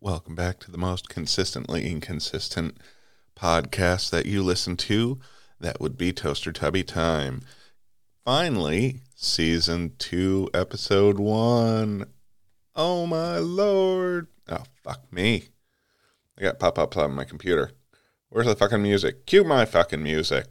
Welcome back to the most consistently inconsistent podcast that you listen to. That would be Toaster Tubby Time. Finally, season two, episode one. Oh my lord. Oh, fuck me. I got pop up on my computer. Where's the fucking music? Cue my fucking music.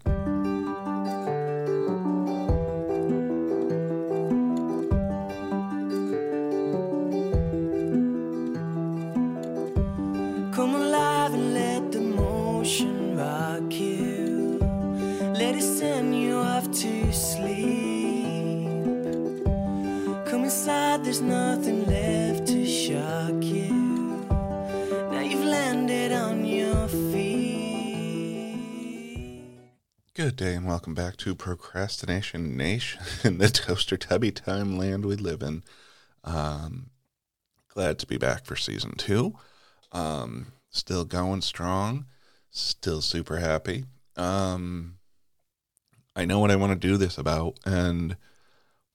Good day and welcome back to Procrastination Nation, in the toaster tubby time land we live in. Um, glad to be back for season two. Um, still going strong, still super happy. Um, I know what I want to do this about, and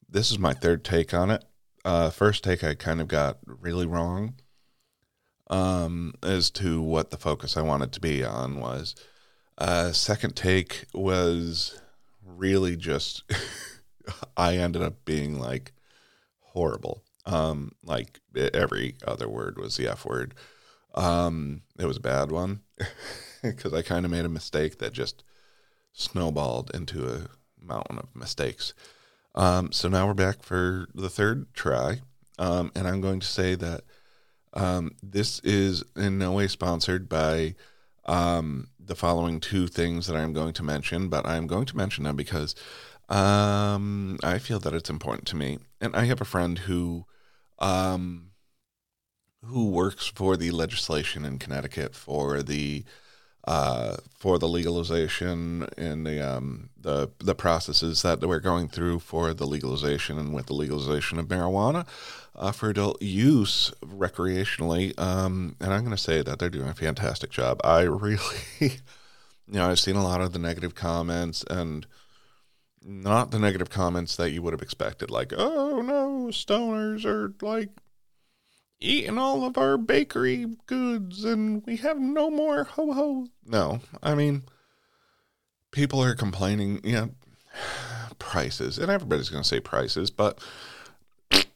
this is my third take on it. Uh, first take I kind of got really wrong um, as to what the focus I wanted to be on was. Uh, second take was really just I ended up being like horrible. Um, like every other word was the F word. Um, it was a bad one because I kind of made a mistake that just snowballed into a mountain of mistakes. Um, so now we're back for the third try. Um, and I'm going to say that um, this is in no way sponsored by um, the following two things that I'm going to mention, but I'm going to mention them because um, I feel that it's important to me. And I have a friend who um, who works for the legislation in Connecticut for the uh, for the legalization and the um, the the processes that we're going through for the legalization and with the legalization of marijuana uh, for adult use recreationally. Um, and I'm going to say that they're doing a fantastic job. I really, you know, I've seen a lot of the negative comments and not the negative comments that you would have expected, like, oh no, stoners are like eating all of our bakery goods and we have no more ho ho. No, I mean, people are complaining, you know, prices, and everybody's going to say prices, but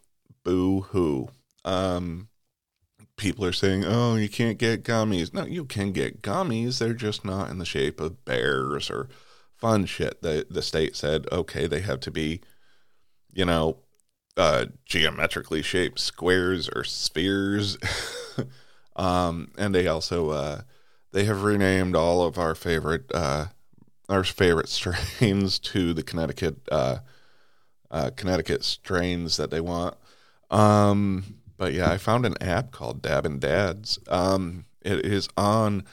boo hoo. Um, people are saying, oh, you can't get gummies. No, you can get gummies. They're just not in the shape of bears or fun shit. The, the state said, okay, they have to be, you know, uh, geometrically shaped squares or spheres. um, and they also uh, they have renamed all of our favorite uh, our favorite strains to the Connecticut uh, uh, Connecticut strains that they want. Um, but yeah, I found an app called Dab and Dads. Um, it is on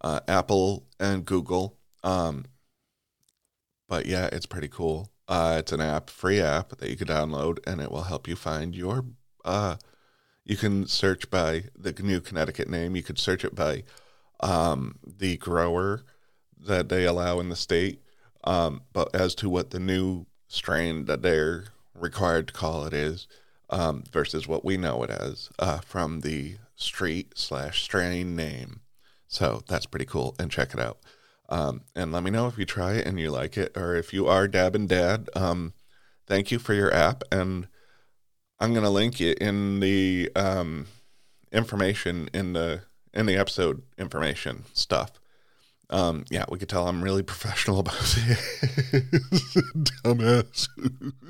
uh, Apple and Google. Um, but yeah, it's pretty cool. Uh, it's an app, free app that you can download, and it will help you find your. Uh, you can search by the new Connecticut name. You could search it by um, the grower that they allow in the state. Um, but as to what the new strain that they're required to call it is, um, versus what we know it as uh, from the street slash strain name. So that's pretty cool, and check it out. Um, and let me know if you try it and you like it, or if you are Dab and Dad. Um, thank you for your app, and I'm gonna link it in the um, information in the in the episode information stuff. Um, yeah, we could tell I'm really professional about it. Dumbass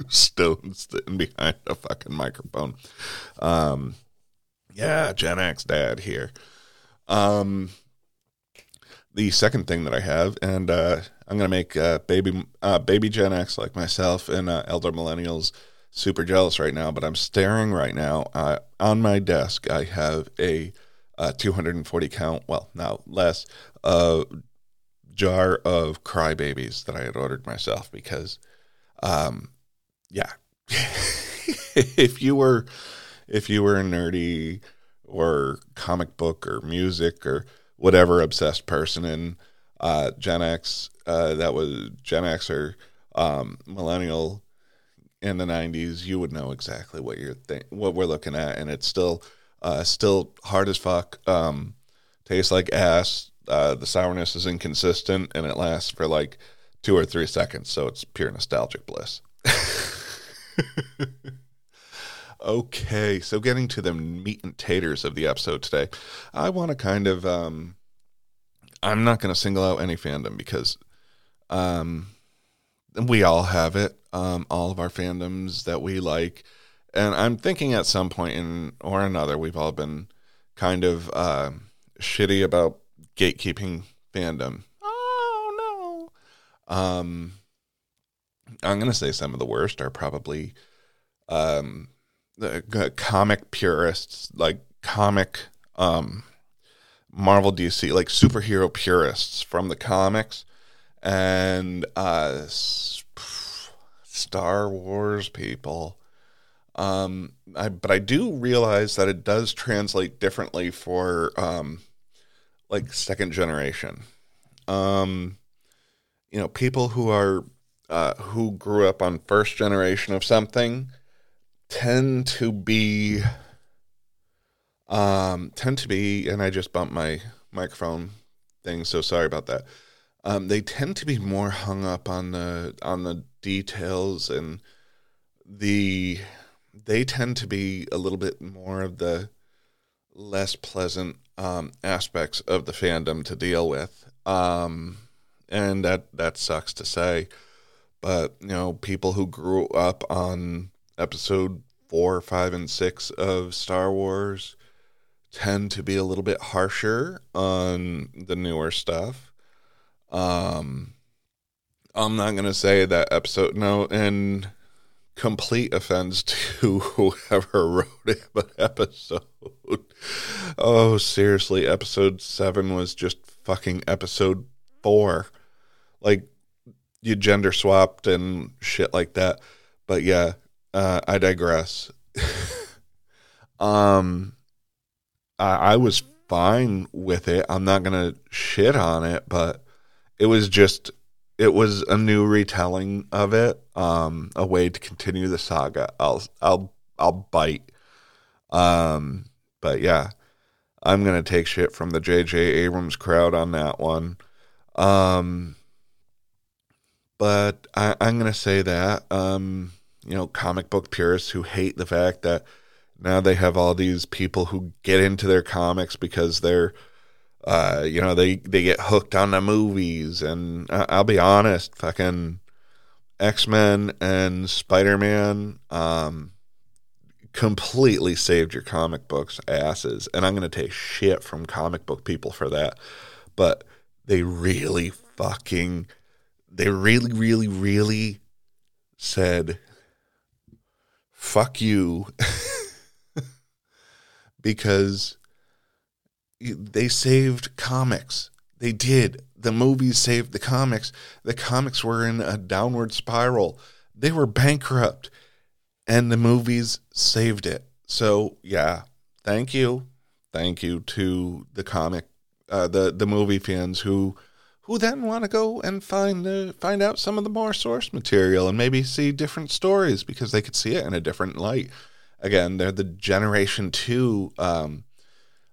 stone sitting behind a fucking microphone. Um, yeah, Gen X dad here. Um, the second thing that I have, and uh, I'm gonna make uh, baby uh, baby Gen X like myself and uh, elder millennials super jealous right now. But I'm staring right now uh, on my desk. I have a, uh 240 count, well, now less, jar of crybabies that I had ordered myself because, um, yeah, if you were if you were nerdy or comic book or music or whatever obsessed person in uh, Gen X, uh, that was Gen X or um, millennial in the '90s, you would know exactly what you're th- what we're looking at, and it's still Uh, still hard as fuck. Um, tastes like ass. Uh, the sourness is inconsistent, and it lasts for like two or three seconds. So it's pure nostalgic bliss. okay, so getting to the meat and taters of the episode today, I want to kind of. Um, I'm not going to single out any fandom because um, we all have it. Um, all of our fandoms that we like, and I'm thinking at some point in or another, we've all been kind of uh, shitty about gatekeeping fandom. Oh no. Um, I'm gonna say some of the worst are probably um, the comic purists, like comic um, Marvel DC, like superhero purists from the comics, and uh, Star Wars people. Um, I, but I do realize that it does translate differently for um, like second generation. Um, you know, people who are uh, who grew up on first generation of something tend to be um, tend to be, and I just bumped my microphone thing, so sorry about that. Um, they tend to be more hung up on the on the details and the they tend to be a little bit more of the less pleasant um, aspects of the fandom to deal with, um, and that that sucks to say. But you know, people who grew up on episode four, five, and six of Star Wars tend to be a little bit harsher on the newer stuff. Um, I'm not gonna say that episode no, and complete offense to whoever wrote it, but episode. Oh, seriously, episode seven was just fucking episode four. Like you gender swapped and shit like that. But yeah, uh, I digress. um, I, I was fine with it. I'm not gonna shit on it, but it was just it was a new retelling of it, um, a way to continue the saga. I'll I'll I'll bite. Um, but yeah, I'm gonna take shit from the J.J. Abrams crowd on that one. Um, but I, I'm gonna say that um, you know, comic book purists who hate the fact that now they have all these people who get into their comics because they're uh, you know, they they get hooked on the movies, and I'll be honest, fucking X Men and Spider Man, um, completely saved your comic books asses, and I'm gonna take shit from comic book people for that, but they really fucking, they really, really, really said, "Fuck you," because they saved comics. They did. The movies saved the comics. The comics were in a downward spiral. They were bankrupt, and the movies saved it. So yeah, thank you, thank you to the comic, uh, the the movie fans who who then want to go and find uh, find out some of the more source material and maybe see different stories because they could see it in a different light. Again, they're the generation two um,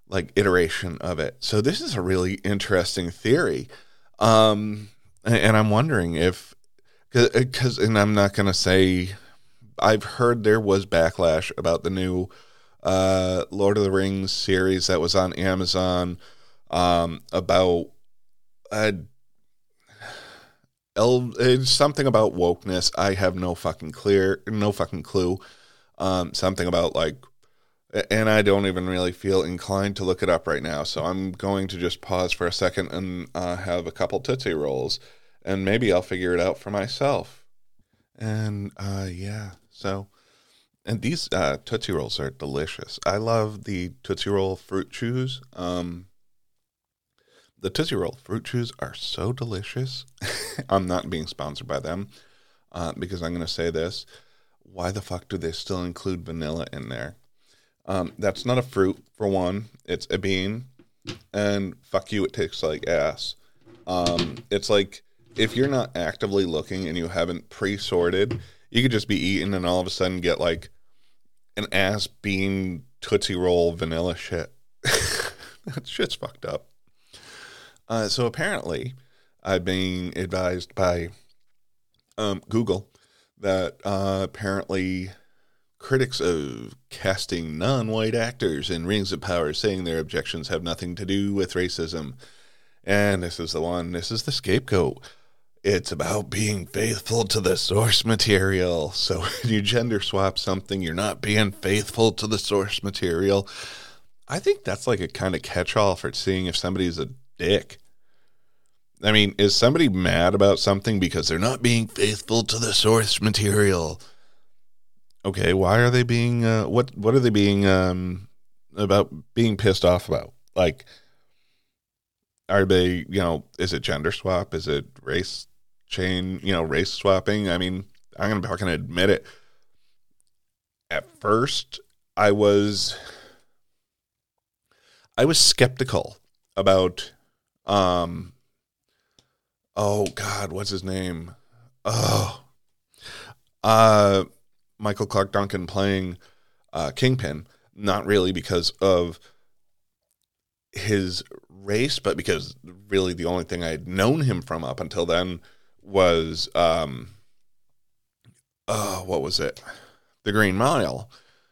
like iteration of it. So this is a really interesting theory. Um, and I'm wondering if, because, and I'm not going to say, I've heard there was backlash about the new uh, Lord of the Rings series that was on Amazon um, about uh, it's something about wokeness. I have no fucking clear, no fucking clue. Um, something about like and I don't even really feel inclined to look it up right now. So I'm going to just pause for a second and uh, have a couple Tootsie Rolls, and maybe I'll figure it out for myself. And uh, yeah, so, and these uh, Tootsie Rolls are delicious. I love the Tootsie Roll fruit chews. Um, the Tootsie Roll fruit chews are so delicious. I'm not being sponsored by them uh, because I'm going to say this. Why the fuck do they still include vanilla in there? Um, that's not a fruit for one. It's a bean, and fuck you, it tastes like ass. Um, it's like if you're not actively looking and you haven't pre-sorted, you could just be eating and all of a sudden get like an ass bean Tootsie Roll vanilla shit. that shit's fucked up. Uh, so apparently, I'm being advised by um, Google that uh, apparently critics of casting non-white actors in Rings of Power saying their objections have nothing to do with racism. And this is the one. This is the scapegoat. It's about being faithful to the source material. So when you gender swap something, you're not being faithful to the source material. I think that's like a kind of catch-all for seeing if somebody's a dick. I mean, is somebody mad about something because they're not being faithful to the source material? Okay, why are they being uh, what what are they being um about being pissed off about? Like are they, you know, is it gender swap? Is it race chain, you know, race swapping? I mean, I'm going to fucking admit it. At first, I was I was skeptical about um oh god, what's his name? Oh. Uh Michael Clarke Duncan playing uh Kingpin, not really because of his race, but because really the only thing I had known him from up until then was um oh, what was it? The Green Mile.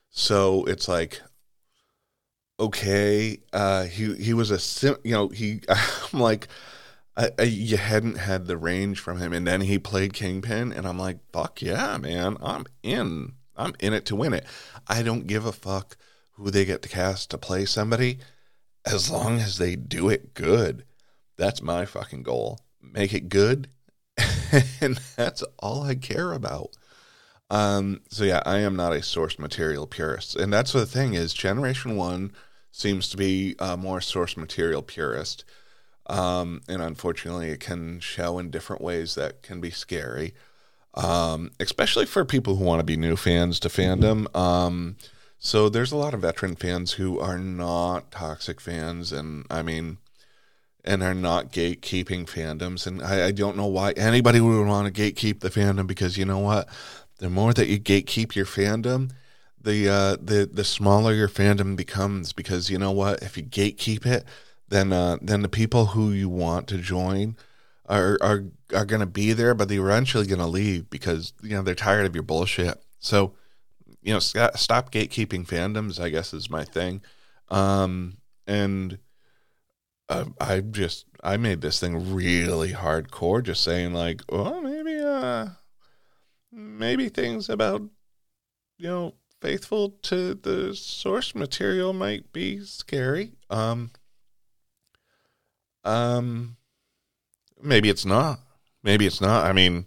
So it's like okay, uh he he was a sim- you know, he I'm like I, I, you hadn't had the range from him and then he played Kingpin and I'm like fuck yeah, man. I'm in. I'm in it to win it. I don't give a fuck who they get to cast to play somebody as long as they do it good. That's my fucking goal. Make it good. and that's all I care about. Um, so yeah, I am not a source material purist. And that's the thing is generation one seems to be a more source material purist. Um, and unfortunately it can show in different ways that can be scary. Um, especially for people who want to be new fans to fandom. Um, so there's a lot of veteran fans who are not toxic fans, and I mean, and are not gatekeeping fandoms. And I, I don't know why anybody would want to gatekeep the fandom because you know what? The more that you gatekeep your fandom, the uh, the the smaller your fandom becomes. Because you know what? If you gatekeep it, then uh, then the people who you want to join are are are going to be there, but they're eventually going to leave because you know they're tired of your bullshit. So you know, stop gatekeeping fandoms. I guess is my thing, um, and uh, I just I made this thing really hardcore, just saying like, oh, maybe uh, maybe things about you know faithful to the source material might be scary. Um, um, maybe it's not. Maybe it's not. I mean,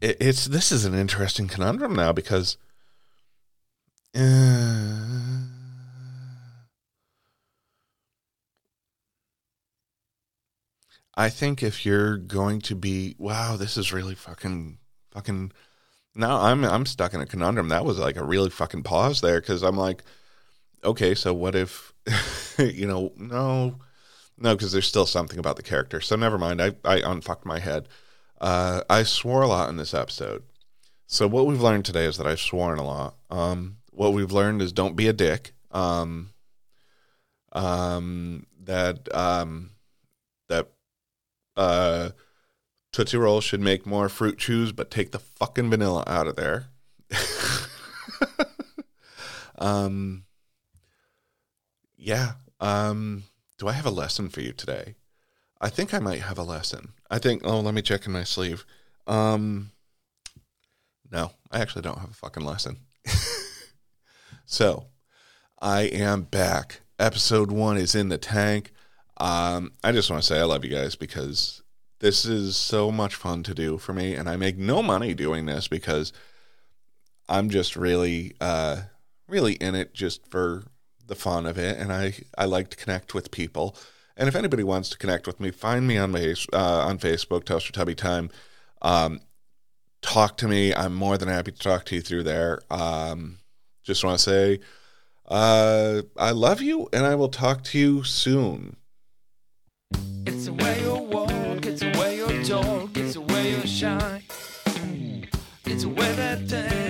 it, it's this is an interesting conundrum now because uh, I think if you're going to be wow, this is really fucking fucking now I'm I'm stuck in a conundrum. That was like a really fucking pause there because I'm like, okay, so what if you know, no, no, because there's still something about the character. So never mind. I I unfucked my head. Uh, I swore a lot in this episode. So what we've learned today is that I've sworn a lot. Um, what we've learned is don't be a dick. Um, um, that um, that uh, Tootsie Roll should make more fruit chews, but take the fucking vanilla out of there. um, yeah. Um, do I have a lesson for you today? I think I might have a lesson. I think. Oh, let me check in my sleeve. Um, no, I actually don't have a fucking lesson. so, I am back. Episode one is in the tank. Um, I just want to say I love you guys because this is so much fun to do for me, and I make no money doing this because I'm just really, uh, really in it just for the fun of it, and I I like to connect with people. And if anybody wants to connect with me, find me on my uh, on Facebook, Toaster Tubby Time. Um, talk to me. I'm more than happy to talk to you through there. Um, just want to say, uh, I love you, and I will talk to you soon. It's the way